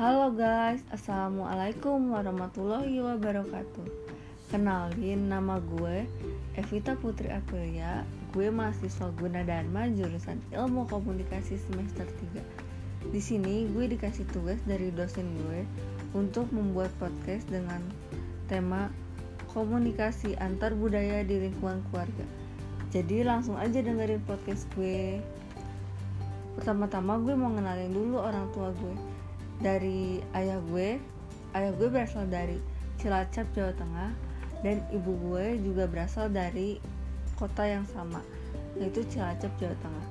Halo guys, Assalamualaikum warahmatullahi wabarakatuh. Kenalin nama gue Evita Putri Aprilia. Gue mahasiswa Gunadarma jurusan Ilmu Komunikasi semester 3 Di sini gue dikasih tugas dari dosen gue untuk membuat podcast dengan tema komunikasi antar budaya di lingkungan keluarga. Jadi langsung aja dengerin podcast gue. Pertama-tama gue mau ngenalin dulu orang tua gue dari ayah gue. Ayah gue berasal dari Cilacap Jawa Tengah. Dan ibu gue juga berasal dari kota yang sama yaitu Cilacap Jawa Tengah.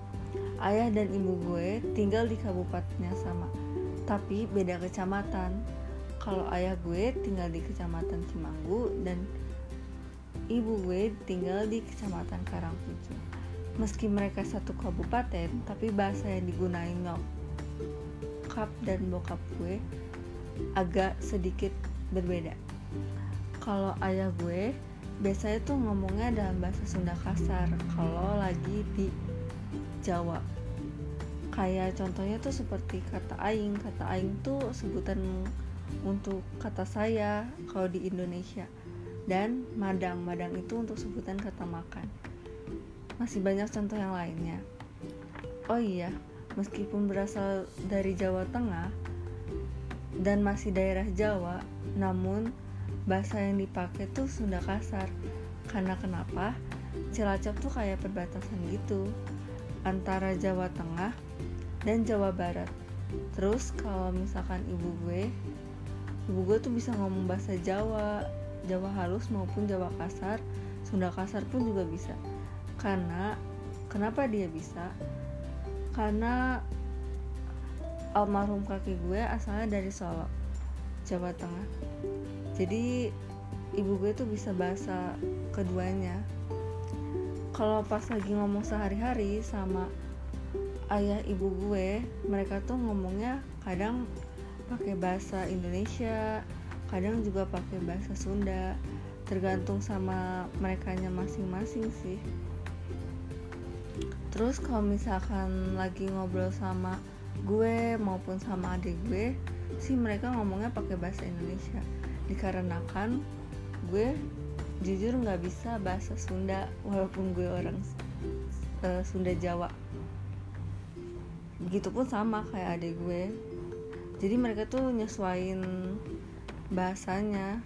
Ayah dan ibu gue tinggal di kabupaten yang sama tapi beda kecamatan. Kalau ayah gue tinggal di kecamatan Cimanggu dan ibu gue tinggal di kecamatan Karangpucung meski mereka satu kabupaten tapi bahasa yang digunakan nyokap dan bokap gue agak sedikit berbeda. Kalau ayah gue biasanya tuh ngomongnya dalam bahasa Sunda kasar kalau lagi di Jawa. Kayak contohnya tuh seperti kata aing kata aing tuh sebutan untuk kata saya kalau di Indonesia. Dan madang madang itu untuk sebutan kata makan. Masih banyak contoh yang lainnya. Oh iya meskipun berasal dari Jawa Tengah dan masih daerah Jawa, namun bahasa yang dipakai tuh Sunda kasar. Karena kenapa? Cilacap tuh kayak perbatasan gitu antara Jawa Tengah dan Jawa Barat. Terus kalau misalkan ibu gue, ibu gue tuh bisa ngomong bahasa Jawa, Jawa halus maupun Jawa kasar, Sunda kasar pun juga bisa. Karena kenapa dia bisa? Karena almarhum kaki gue asalnya dari Solo Jawa Tengah. Jadi ibu gue tuh bisa bahasa keduanya. Kalau pas lagi ngomong sehari-hari sama ayah ibu gue mereka tuh ngomongnya kadang pakai bahasa Indonesia kadang juga pakai bahasa Sunda. Tergantung sama mereka masing-masing sih terus kalau misalkan lagi ngobrol sama gue maupun sama adik gue sih mereka ngomongnya pakai bahasa Indonesia. Dikarenakan gue jujur nggak bisa bahasa Sunda walaupun gue orang uh, Sunda Jawa. Begitupun sama kayak adik gue. Jadi mereka tuh nyesuain bahasanya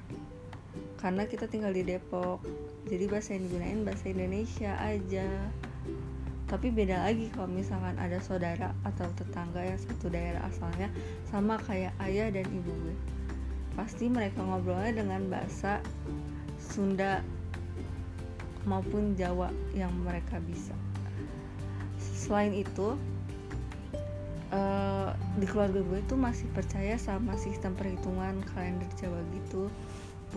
karena kita tinggal di Depok. Jadi bahasa yang digunain bahasa Indonesia aja tapi beda lagi kalau misalkan ada saudara atau tetangga yang satu daerah asalnya sama kayak ayah dan ibu gue. Pasti mereka ngobrolnya dengan bahasa Sunda maupun Jawa yang mereka bisa. Selain itu uh, di keluarga gue itu masih percaya sama sistem perhitungan kalender Jawa gitu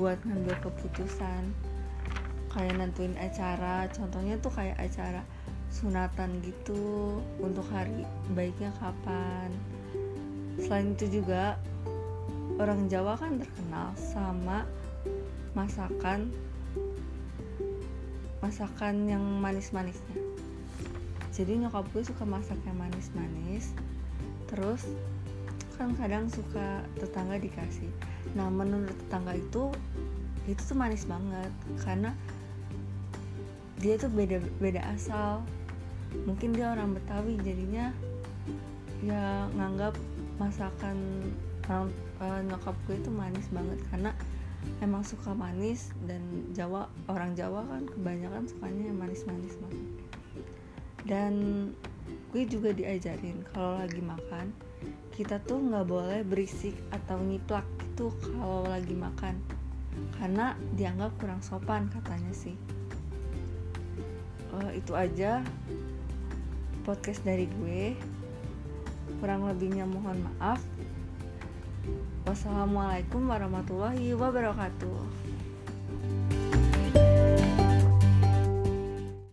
buat ngambil keputusan. Kayak nentuin acara contohnya tuh kayak acara sunatan gitu untuk hari baiknya kapan. Selain itu juga orang Jawa kan terkenal sama masakan masakan yang manis-manisnya. Jadi nyokap gue suka masak yang manis-manis terus kan kadang suka tetangga dikasih. Nah menurut tetangga itu itu tuh manis banget karena dia tuh beda beda asal mungkin dia orang Betawi jadinya ya nganggap masakan orang uh, nyokap gue itu manis banget. Karena emang suka manis dan Jawa orang Jawa kan kebanyakan sukanya yang manis-manis banget. Dan gue juga diajarin kalau lagi makan kita tuh nggak boleh berisik atau nyiplak itu kalau lagi makan. Karena dianggap kurang sopan katanya sih. Uh, itu aja podcast dari gue. Kurang lebihnya mohon maaf. Wassalamualaikum warahmatullahi wabarakatuh